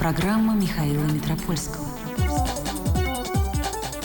Программа Михаила Митропольского.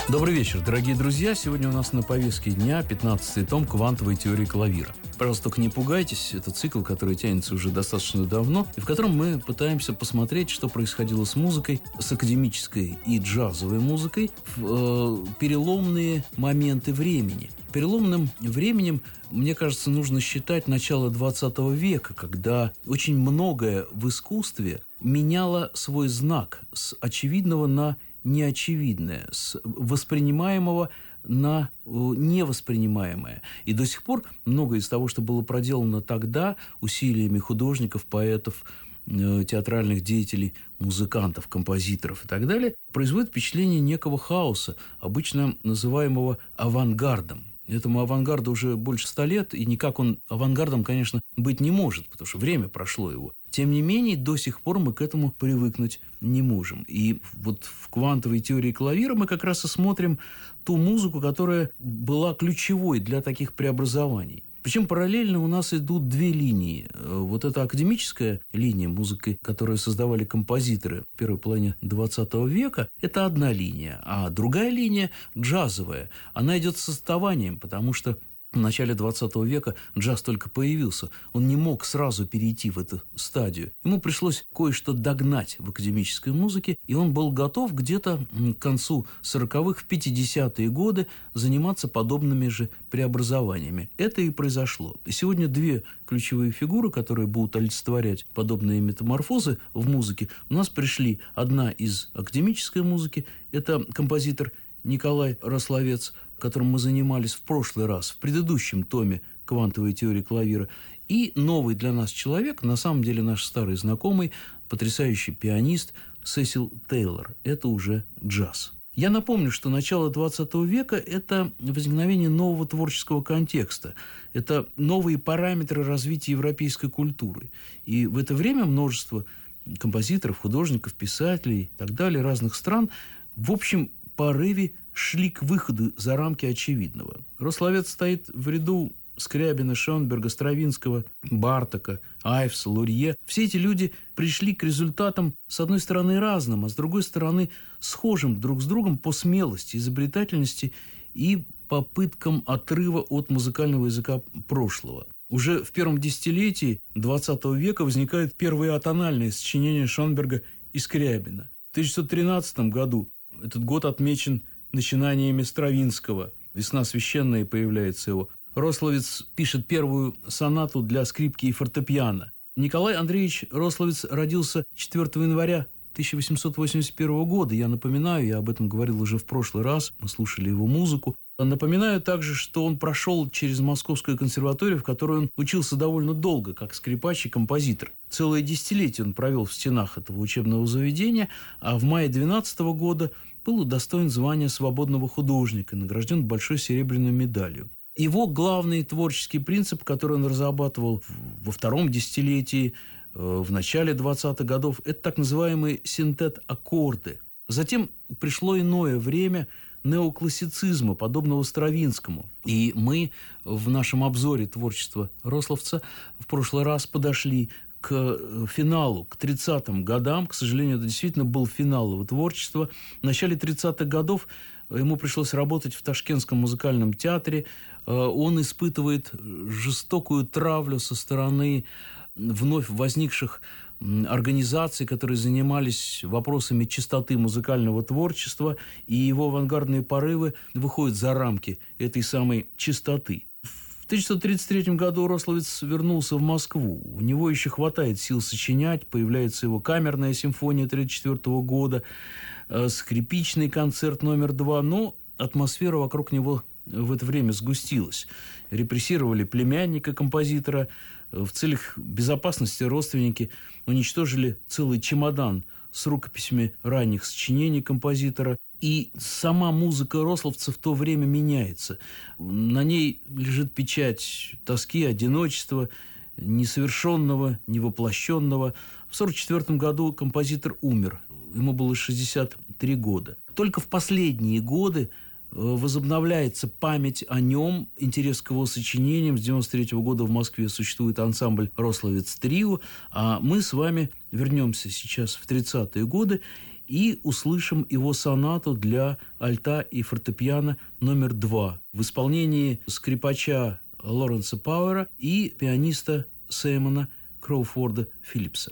Добрый вечер, дорогие друзья. Сегодня у нас на повестке дня 15 том «Квантовой теории клавира». Пожалуйста, только не пугайтесь. Это цикл, который тянется уже достаточно давно, и в котором мы пытаемся посмотреть, что происходило с музыкой, с академической и джазовой музыкой в э, переломные моменты времени. Переломным временем, мне кажется, нужно считать начало 20 века, когда очень многое в искусстве меняло свой знак с очевидного на неочевидное, с воспринимаемого на э, невоспринимаемое. И до сих пор многое из того, что было проделано тогда усилиями художников, поэтов, э, театральных деятелей, музыкантов, композиторов и так далее, производит впечатление некого хаоса, обычно называемого авангардом. Этому авангарду уже больше ста лет, и никак он авангардом, конечно, быть не может, потому что время прошло его. Тем не менее, до сих пор мы к этому привыкнуть не можем. И вот в квантовой теории клавира мы как раз и смотрим ту музыку, которая была ключевой для таких преобразований. Причем параллельно у нас идут две линии. Вот эта академическая линия музыки, которую создавали композиторы в первой половине 20 века, это одна линия. А другая линия, джазовая, она идет с отставанием, потому что в начале 20 века джаз только появился. Он не мог сразу перейти в эту стадию. Ему пришлось кое-что догнать в академической музыке, и он был готов где-то к концу 40-х, в 50-е годы заниматься подобными же преобразованиями. Это и произошло. И сегодня две ключевые фигуры, которые будут олицетворять подобные метаморфозы в музыке, у нас пришли. Одна из академической музыки – это композитор Николай Рословец, которым мы занимались в прошлый раз, в предыдущем томе «Квантовой теории клавира», и новый для нас человек, на самом деле наш старый знакомый, потрясающий пианист Сесил Тейлор. Это уже джаз. Я напомню, что начало 20 века – это возникновение нового творческого контекста. Это новые параметры развития европейской культуры. И в это время множество композиторов, художников, писателей и так далее разных стран, в общем порыве шли к выходу за рамки очевидного. Рословец стоит в ряду Скрябина, Шонберга, Стравинского, Бартака, Айвса, Лурье. Все эти люди пришли к результатам, с одной стороны, разным, а с другой стороны, схожим друг с другом по смелости, изобретательности и попыткам отрыва от музыкального языка прошлого. Уже в первом десятилетии XX века возникают первые атональные сочинения Шонберга и Скрябина. В 1913 году этот год отмечен начинаниями Стравинского. «Весна священная» появляется его. Рословец пишет первую сонату для скрипки и фортепиано. Николай Андреевич Рословец родился 4 января 1881 года. Я напоминаю, я об этом говорил уже в прошлый раз, мы слушали его музыку. Напоминаю также, что он прошел через Московскую консерваторию, в которой он учился довольно долго, как скрипач и композитор. Целое десятилетие он провел в стенах этого учебного заведения, а в мае 12 года был удостоен звания свободного художника, награжден большой серебряной медалью. Его главный творческий принцип, который он разрабатывал во втором десятилетии, э, в начале 20-х годов, это так называемые синтет-аккорды. Затем пришло иное время неоклассицизма, подобного Стравинскому. И мы в нашем обзоре творчества Рословца в прошлый раз подошли к э, финалу, к 30-м годам. К сожалению, это действительно был финал его творчества. В начале 30-х годов ему пришлось работать в Ташкентском музыкальном театре. Э, он испытывает жестокую травлю со стороны вновь возникших организаций, которые занимались вопросами чистоты музыкального творчества, и его авангардные порывы выходят за рамки этой самой чистоты. В 1933 году Рословец вернулся в Москву. У него еще хватает сил сочинять. Появляется его камерная симфония 1934 года, э, скрипичный концерт номер два. Но атмосфера вокруг него в это время сгустилась. Репрессировали племянника композитора. В целях безопасности родственники уничтожили целый чемодан с рукописями ранних сочинений композитора. И сама музыка рословца в то время меняется. На ней лежит печать тоски, одиночества, несовершенного, невоплощенного. В 1944 году композитор умер. Ему было 63 года. Только в последние годы возобновляется память о нем, интерес к его сочинениям. С 93 года в Москве существует ансамбль «Рословец Трио», а мы с вами вернемся сейчас в 30-е годы и услышим его сонату для альта и фортепиано номер два в исполнении скрипача Лоренса Пауэра и пианиста Сеймона Кроуфорда Филлипса.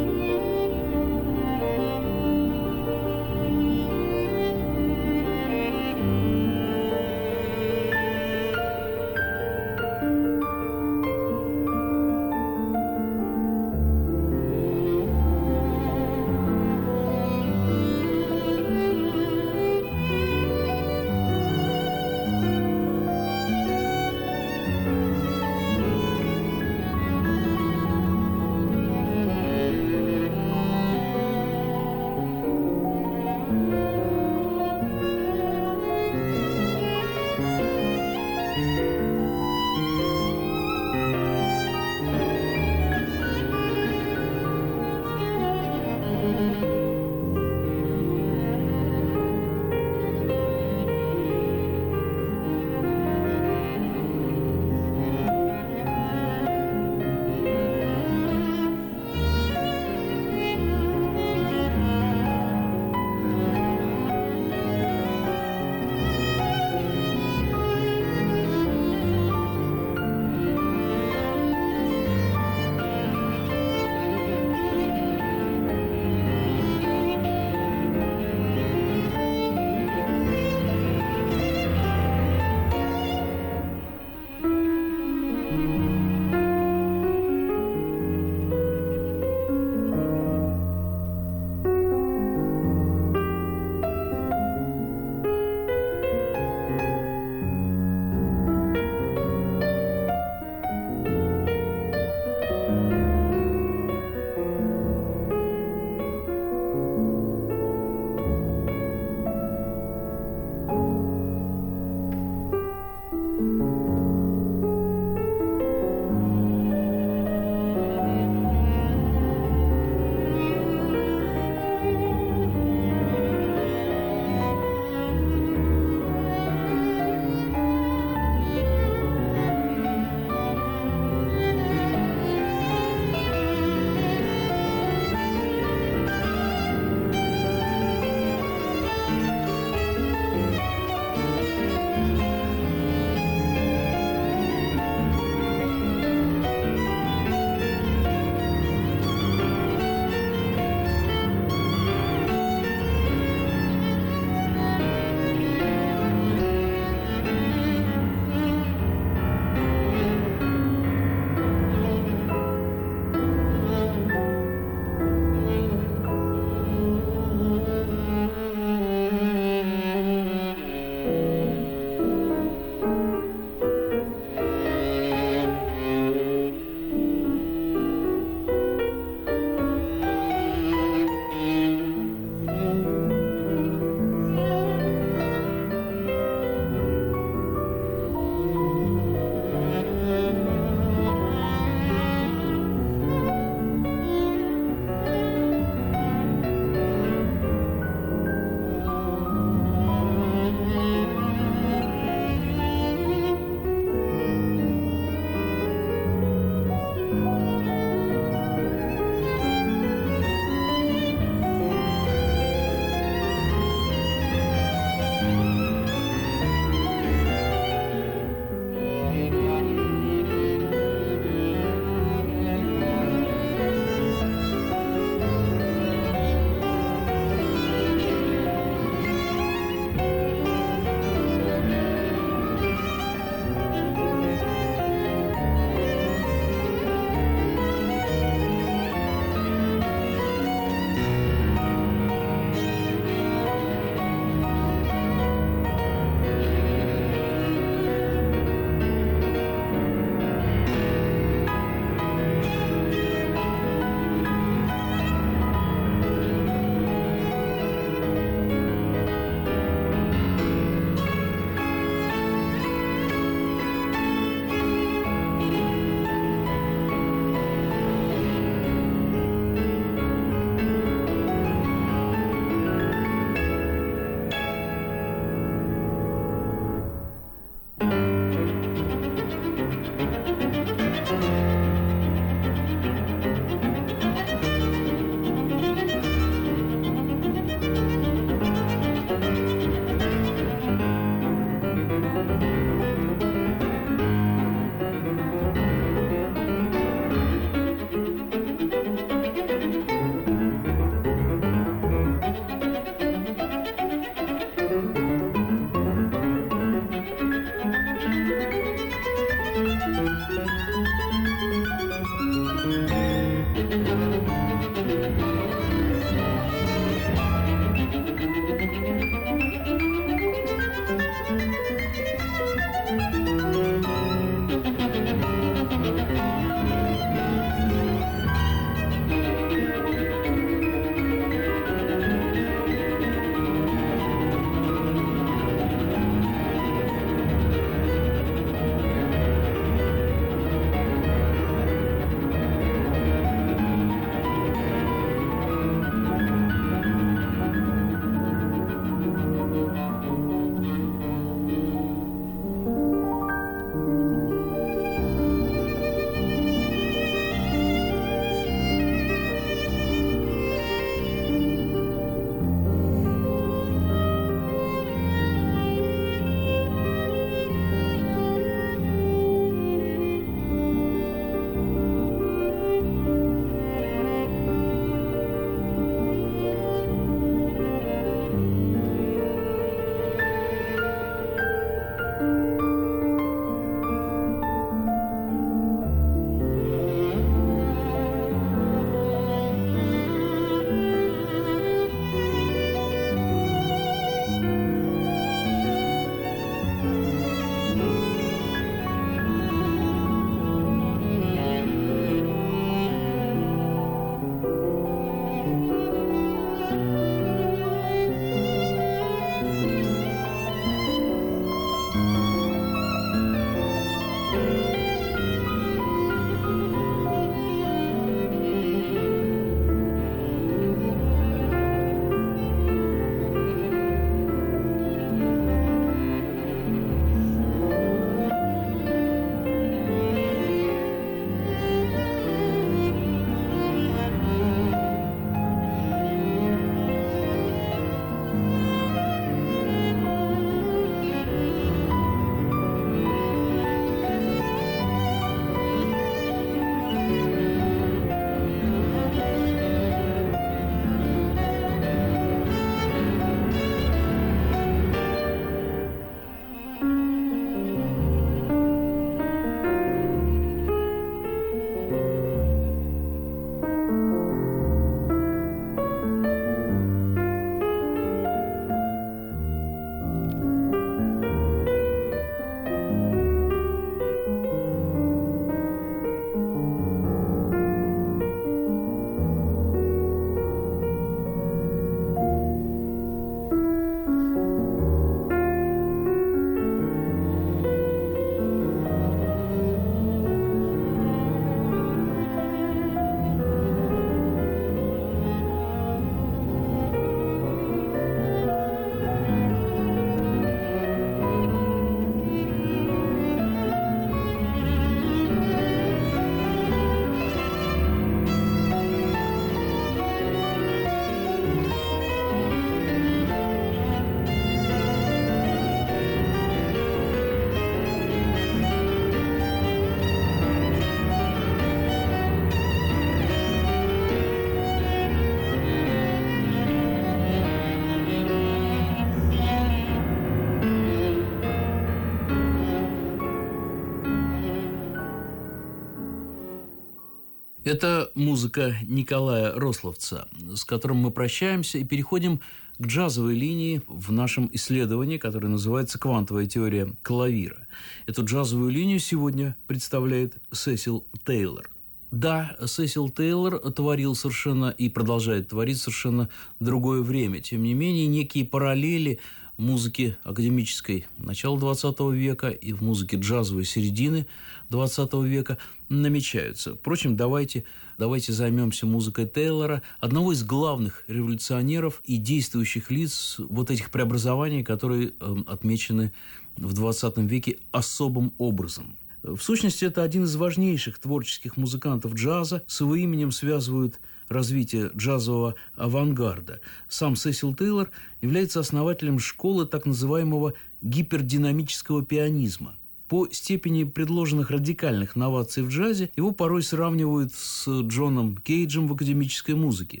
Это музыка Николая Рословца, с которым мы прощаемся и переходим к джазовой линии в нашем исследовании, которое называется «Квантовая теория клавира». Эту джазовую линию сегодня представляет Сесил Тейлор. Да, Сесил Тейлор творил совершенно и продолжает творить совершенно другое время. Тем не менее, некие параллели музыки академической начала XX века и в музыке джазовой середины XX века намечаются. Впрочем, давайте, давайте займемся музыкой Тейлора, одного из главных революционеров и действующих лиц вот этих преобразований, которые э, отмечены в XX веке особым образом. В сущности, это один из важнейших творческих музыкантов джаза. С его именем связывают развития джазового авангарда. Сам Сесил Тейлор является основателем школы так называемого гипердинамического пианизма. По степени предложенных радикальных новаций в джазе его порой сравнивают с Джоном Кейджем в академической музыке.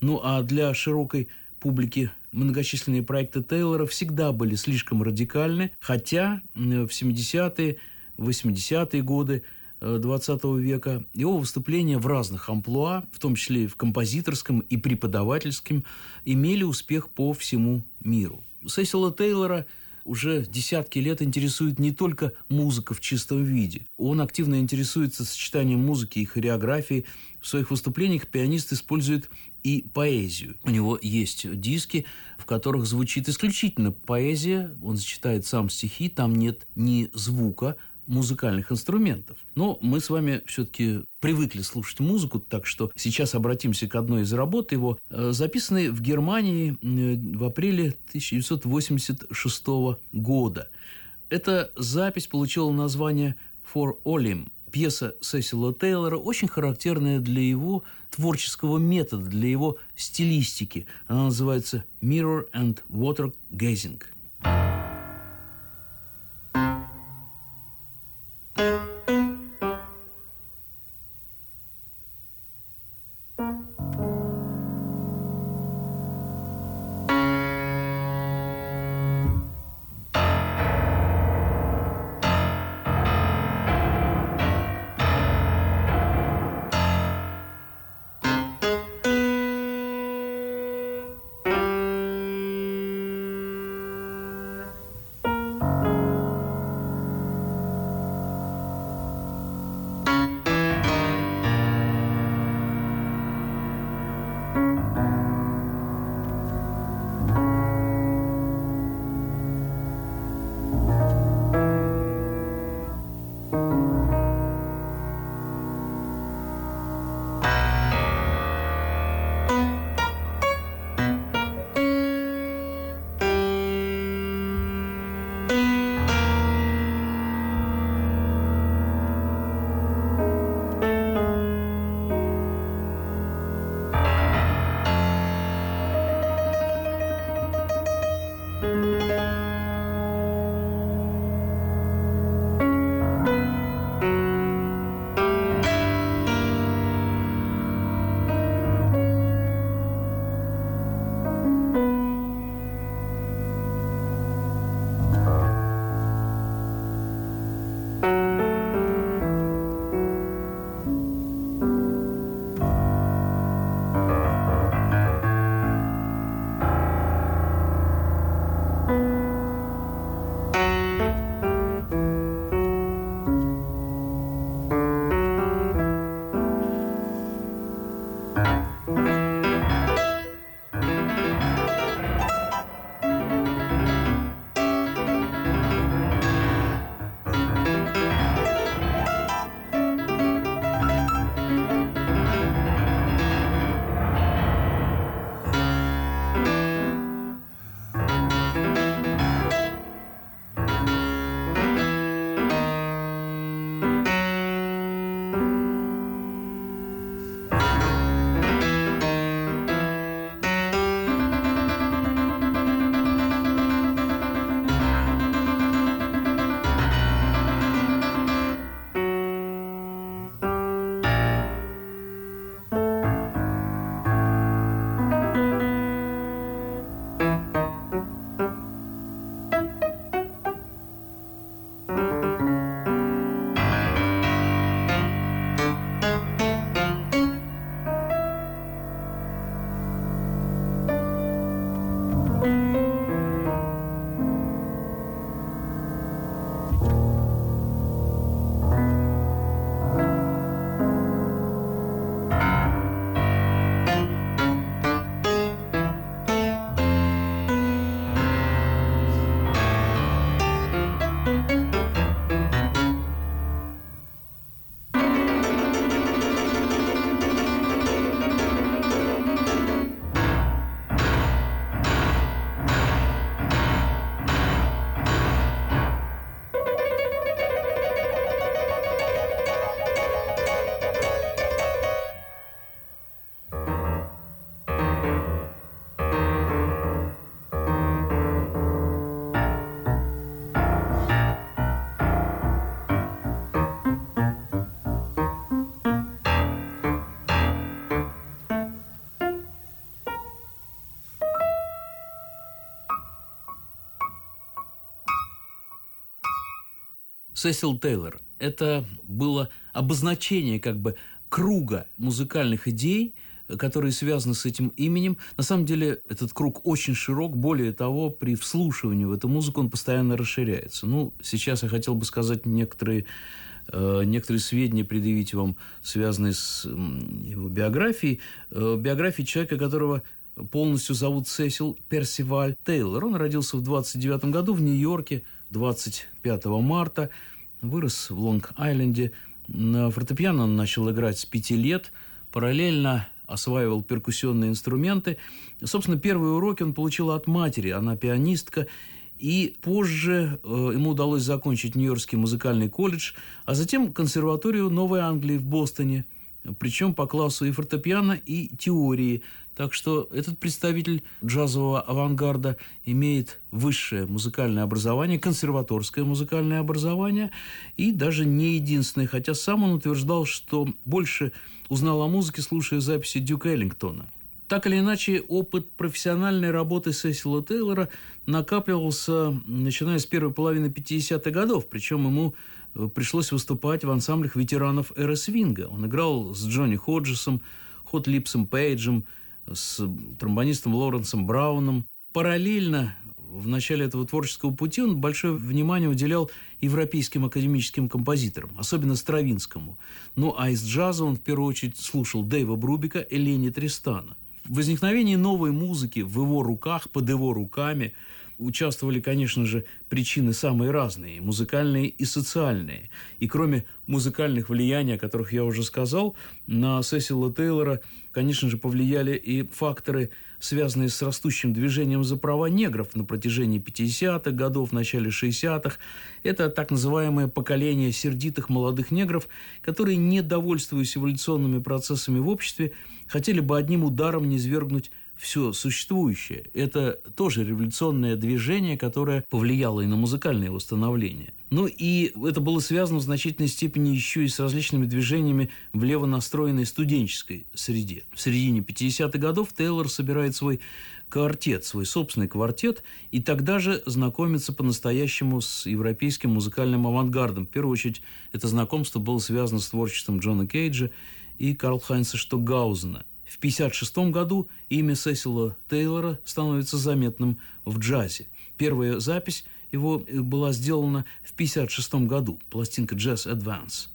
Ну а для широкой публики многочисленные проекты Тейлора всегда были слишком радикальны, хотя в 70-е 80-е годы 20 века. Его выступления в разных амплуа, в том числе в композиторском и преподавательском, имели успех по всему миру. Сесила Тейлора уже десятки лет интересует не только музыка в чистом виде. Он активно интересуется сочетанием музыки и хореографии. В своих выступлениях пианист использует и поэзию. У него есть диски, в которых звучит исключительно поэзия. Он зачитает сам стихи, там нет ни звука, музыкальных инструментов. Но мы с вами все-таки привыкли слушать музыку, так что сейчас обратимся к одной из работ его, э, записанной в Германии э, в апреле 1986 года. Эта запись получила название «For Olim», пьеса Сесила Тейлора, очень характерная для его творческого метода, для его стилистики. Она называется «Mirror and Water Gazing». Сесил Тейлор. Это было обозначение как бы круга музыкальных идей, которые связаны с этим именем. На самом деле этот круг очень широк. Более того, при вслушивании в эту музыку он постоянно расширяется. Ну, сейчас я хотел бы сказать некоторые э, некоторые сведения предъявить вам, связанные с его биографией. Э, биографии человека, которого полностью зовут Сесил Персиваль Тейлор. Он родился в 29 году в Нью-Йорке 25 марта, вырос в Лонг-Айленде. На фортепиано он начал играть с пяти лет, параллельно осваивал перкуссионные инструменты. Собственно, первые уроки он получил от матери, она пианистка, и позже э, ему удалось закончить Нью-Йоркский музыкальный колледж, а затем консерваторию Новой Англии в Бостоне, причем по классу и фортепиано, и теории. Так что этот представитель джазового авангарда имеет высшее музыкальное образование, консерваторское музыкальное образование, и даже не единственное, хотя сам он утверждал, что больше узнал о музыке, слушая записи Дюка Эллингтона. Так или иначе, опыт профессиональной работы Сесила Тейлора накапливался, начиная с первой половины 50-х годов, причем ему пришлось выступать в ансамблях ветеранов эры свинга. Он играл с Джонни Ходжесом, Хот Липсом Пейджем, с тромбонистом Лоренсом Брауном. Параллельно в начале этого творческого пути он большое внимание уделял европейским академическим композиторам, особенно Стравинскому. Ну а из джаза он в первую очередь слушал Дэйва Брубика и Лени Тристана. В возникновении новой музыки в его руках, под его руками участвовали, конечно же, причины самые разные, музыкальные и социальные. И кроме музыкальных влияний, о которых я уже сказал, на Сесила Тейлора, конечно же, повлияли и факторы, связанные с растущим движением за права негров на протяжении 50-х годов, начале 60-х. Это так называемое поколение сердитых молодых негров, которые, не довольствуясь эволюционными процессами в обществе, хотели бы одним ударом низвергнуть все существующее. Это тоже революционное движение, которое повлияло и на музыкальное восстановление. Ну и это было связано в значительной степени еще и с различными движениями в лево настроенной студенческой среде. В середине 50-х годов Тейлор собирает свой квартет, свой собственный квартет, и тогда же знакомится по-настоящему с европейским музыкальным авангардом. В первую очередь, это знакомство было связано с творчеством Джона Кейджа и Карл Хайнса Штокгаузена – в 1956 году имя Сесила Тейлора становится заметным в джазе. Первая запись его э, была сделана в 1956 году, пластинка «Jazz Advance».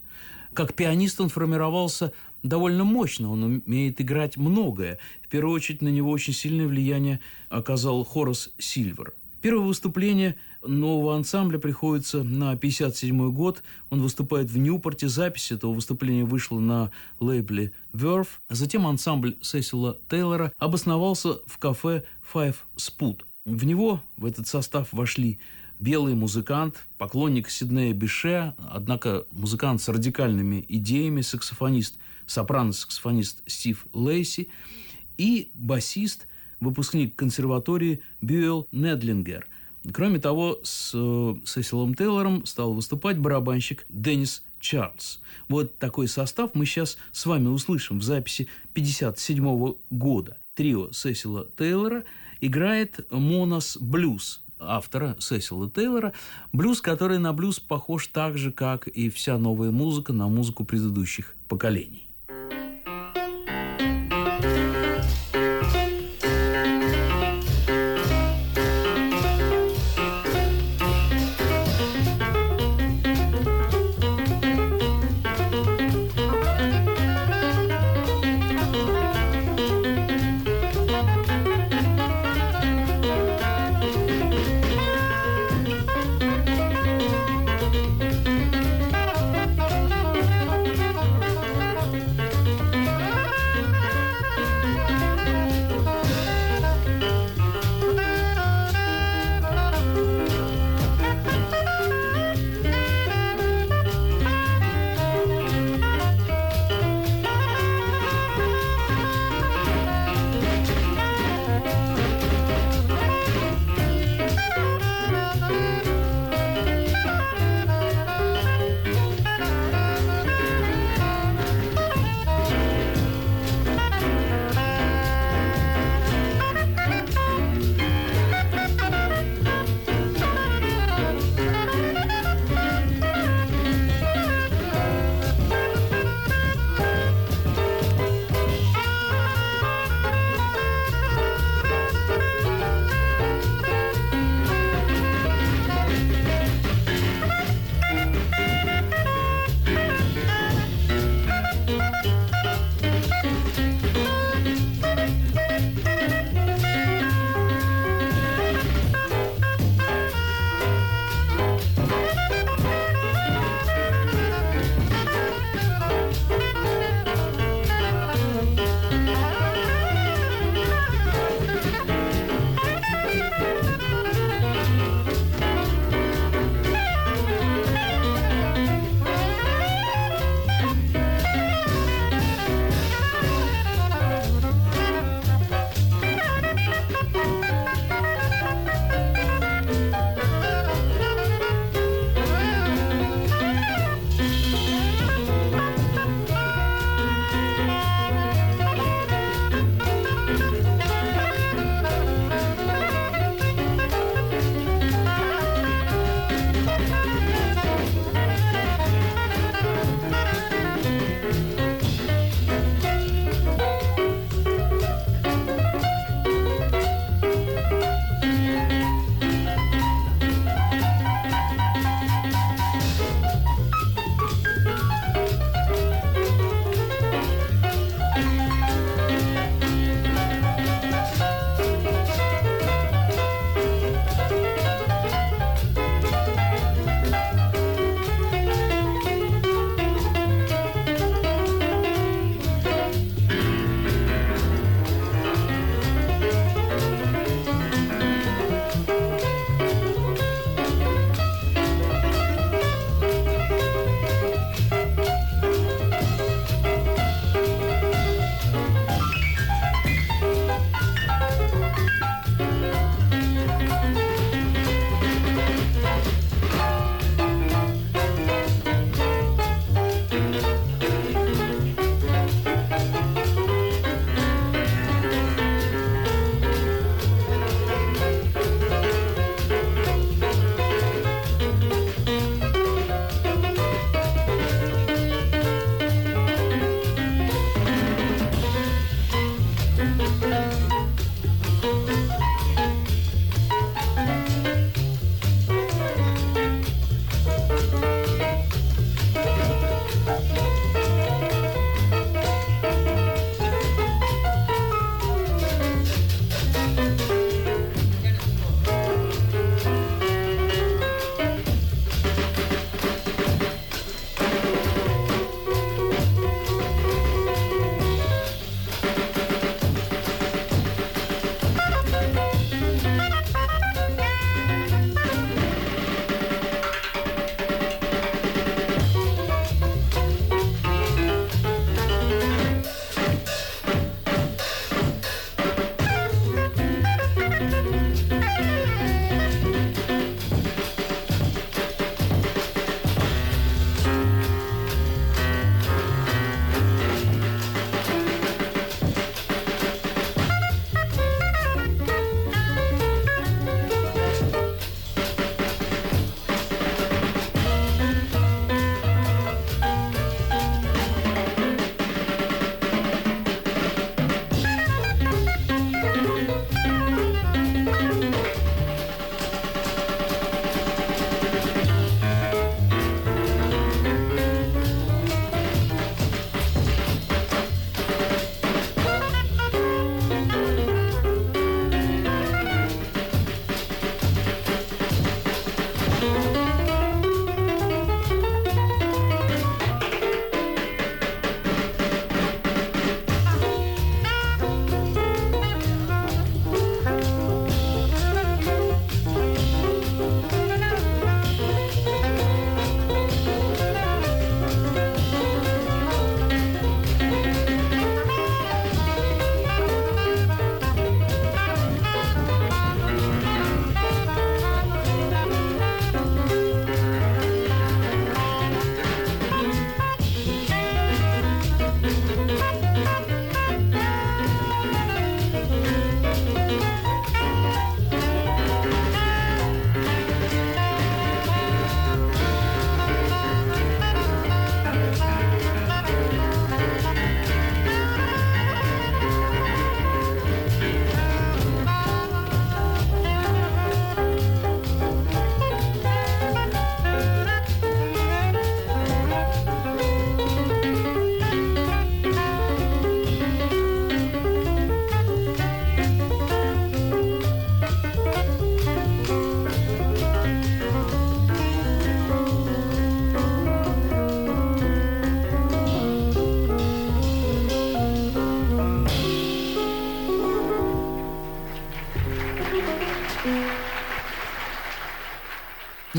Как пианист он формировался довольно мощно, он умеет играть многое. В первую очередь на него очень сильное влияние оказал Хорас Сильвер. Первое выступление нового ансамбля приходится на 57 год. Он выступает в Ньюпорте. Запись этого выступления вышла на лейбле Verve. Затем ансамбль Сесила Тейлора обосновался в кафе Five Sput. В него, в этот состав, вошли белый музыкант, поклонник Сиднея Бише, однако музыкант с радикальными идеями, саксофонист, сопрано-саксофонист Стив Лейси и басист – выпускник консерватории Бюэлл Недлингер. Кроме того, с Сесилом Тейлором стал выступать барабанщик Деннис Чарльз. Вот такой состав мы сейчас с вами услышим в записи 1957 года. Трио Сесила Тейлора играет «Монос Блюз», автора Сесила Тейлора, блюз, который на блюз похож так же, как и вся новая музыка на музыку предыдущих поколений.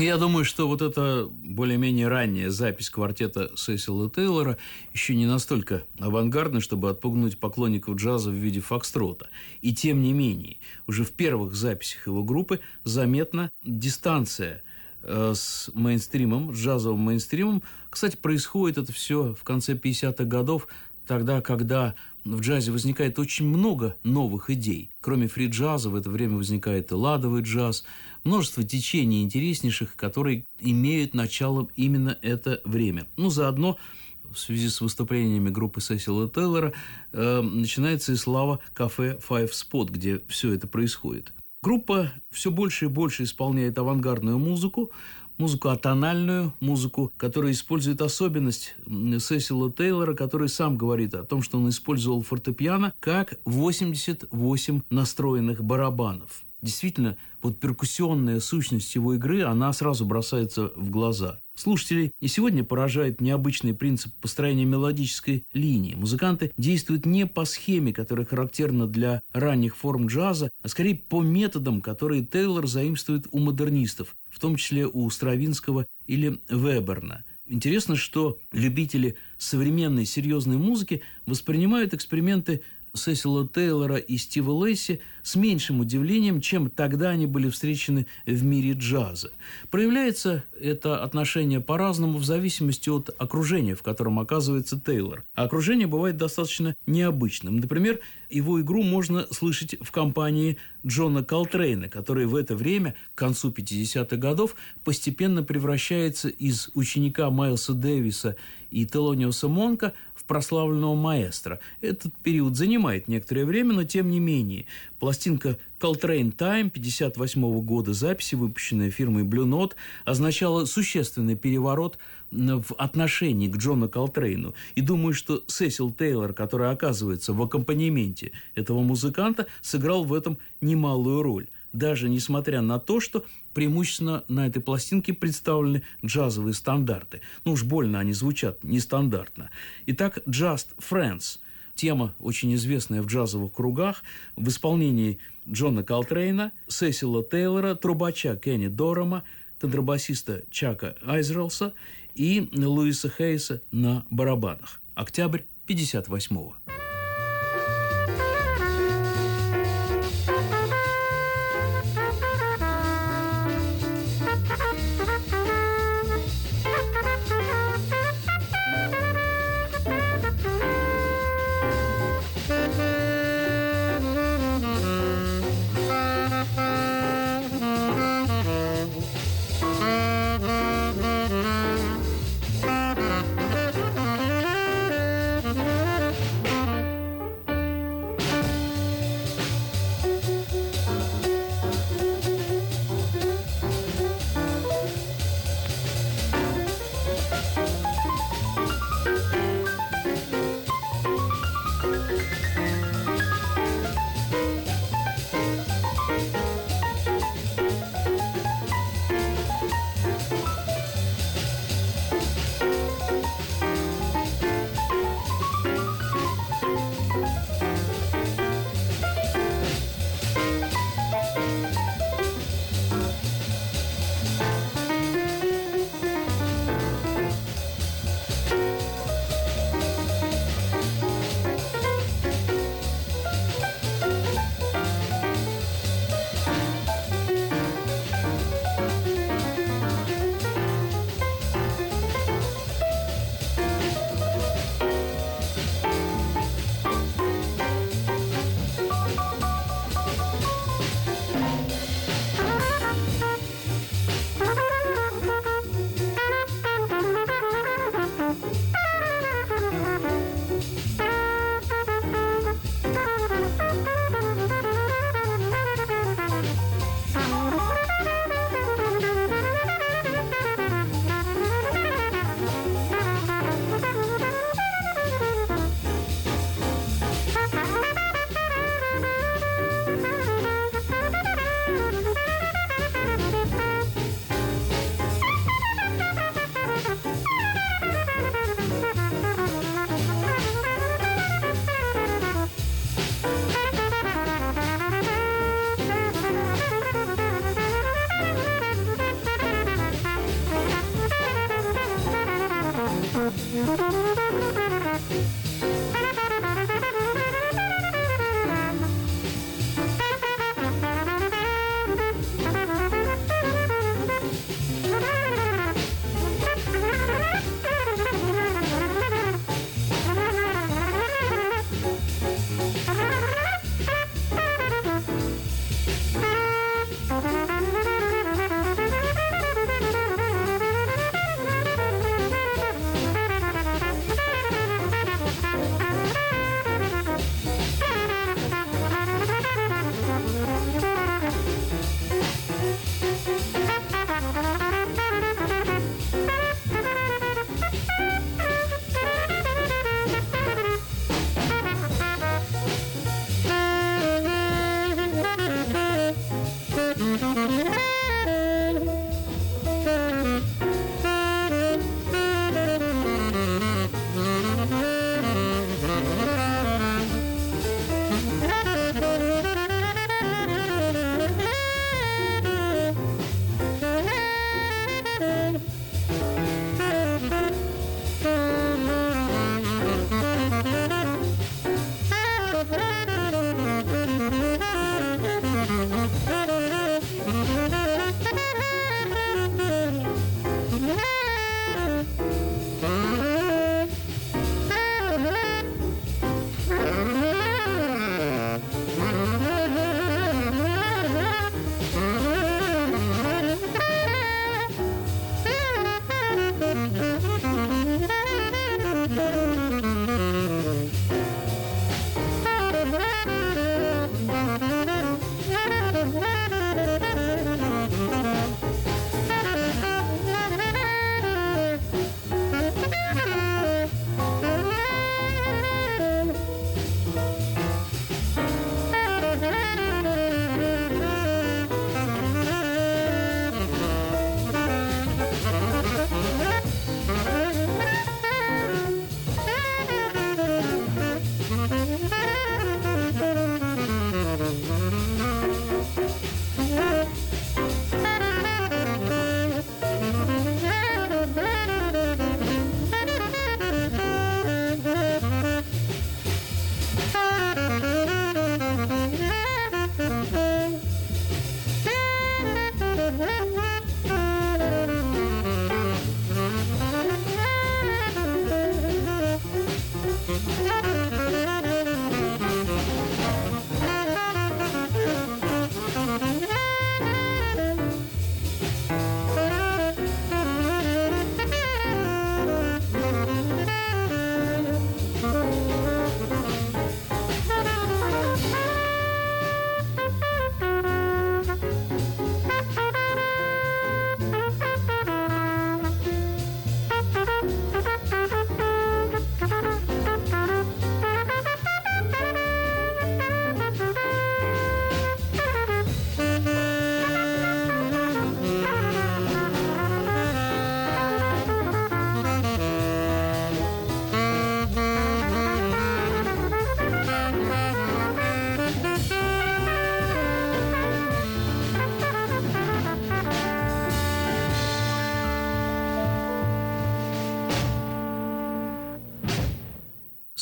Я думаю, что вот эта более-менее ранняя запись квартета Сесила Тейлора еще не настолько авангардна, чтобы отпугнуть поклонников джаза в виде фокстрота. И тем не менее, уже в первых записях его группы заметна дистанция э, с мейнстримом, с джазовым мейнстримом. Кстати, происходит это все в конце 50-х годов, тогда, когда в джазе возникает очень много новых идей. Кроме фри-джаза в это время возникает и ладовый джаз, множество течений интереснейших, которые имеют начало именно это время. Ну, заодно в связи с выступлениями группы Сесила Тейлора э, начинается и слава кафе Five Spot, где все это происходит. Группа все больше и больше исполняет авангардную музыку, музыку атональную, музыку, которая использует особенность Сесила Тейлора, который сам говорит о том, что он использовал фортепиано как 88 настроенных барабанов. Действительно, вот перкуссионная сущность его игры, она сразу бросается в глаза. Слушателей и сегодня поражает необычный принцип построения мелодической линии. Музыканты действуют не по схеме, которая характерна для ранних форм джаза, а скорее по методам, которые Тейлор заимствует у модернистов, в том числе у Стравинского или Веберна. Интересно, что любители современной серьезной музыки воспринимают эксперименты Сесила Тейлора и Стива Лейси с меньшим удивлением, чем тогда они были встречены в мире джаза. Проявляется это отношение по-разному в зависимости от окружения, в котором оказывается Тейлор. А окружение бывает достаточно необычным. Например, его игру можно слышать в компании Джона Колтрейна, который в это время, к концу 50-х годов, постепенно превращается из ученика Майлса Дэвиса и Телониуса Монка в прославленного маэстро. Этот период занимает некоторое время, но тем не менее. Пластинка Coltrane Time 58 года записи, выпущенная фирмой Blue Note, означала существенный переворот в отношении к Джону Колтрейну. И думаю, что Сесил Тейлор, который оказывается в аккомпанементе этого музыканта, сыграл в этом немалую роль даже несмотря на то, что преимущественно на этой пластинке представлены джазовые стандарты. Ну уж больно они звучат нестандартно. Итак, Just Friends – тема, очень известная в джазовых кругах, в исполнении Джона Колтрейна, Сесила Тейлора, трубача Кенни Дорома, контрабасиста Чака Айзрелса и Луиса Хейса на барабанах. Октябрь 58 -го.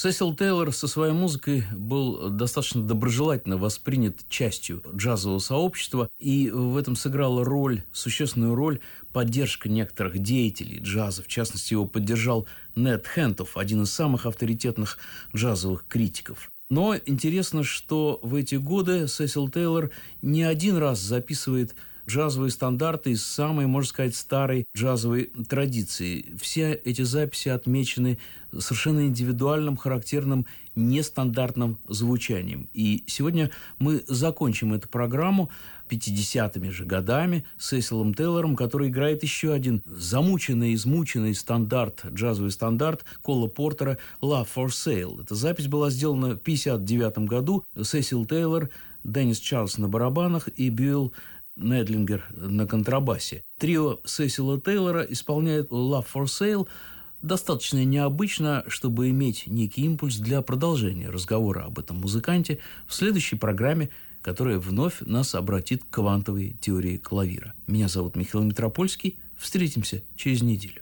Сесил Тейлор со своей музыкой был достаточно доброжелательно воспринят частью джазового сообщества, и в этом сыграла роль, существенную роль поддержка некоторых деятелей джаза. В частности, его поддержал Нед Хентов, один из самых авторитетных джазовых критиков. Но интересно, что в эти годы Сесил Тейлор не один раз записывает джазовые стандарты из самой, можно сказать, старой джазовой традиции. Все эти записи отмечены совершенно индивидуальным, характерным, нестандартным звучанием. И сегодня мы закончим эту программу 50-ми же годами с Эсилом Тейлором, который играет еще один замученный, измученный стандарт, джазовый стандарт Кола Портера «Love for Sale». Эта запись была сделана в 59 году. Сесил Тейлор, Деннис Чарльз на барабанах и Бьюэлл Недлингер на контрабасе. Трио Сесила Тейлора исполняет «Love for Sale», достаточно необычно, чтобы иметь некий импульс для продолжения разговора об этом музыканте в следующей программе, которая вновь нас обратит к квантовой теории клавира. Меня зовут Михаил Митропольский. Встретимся через неделю.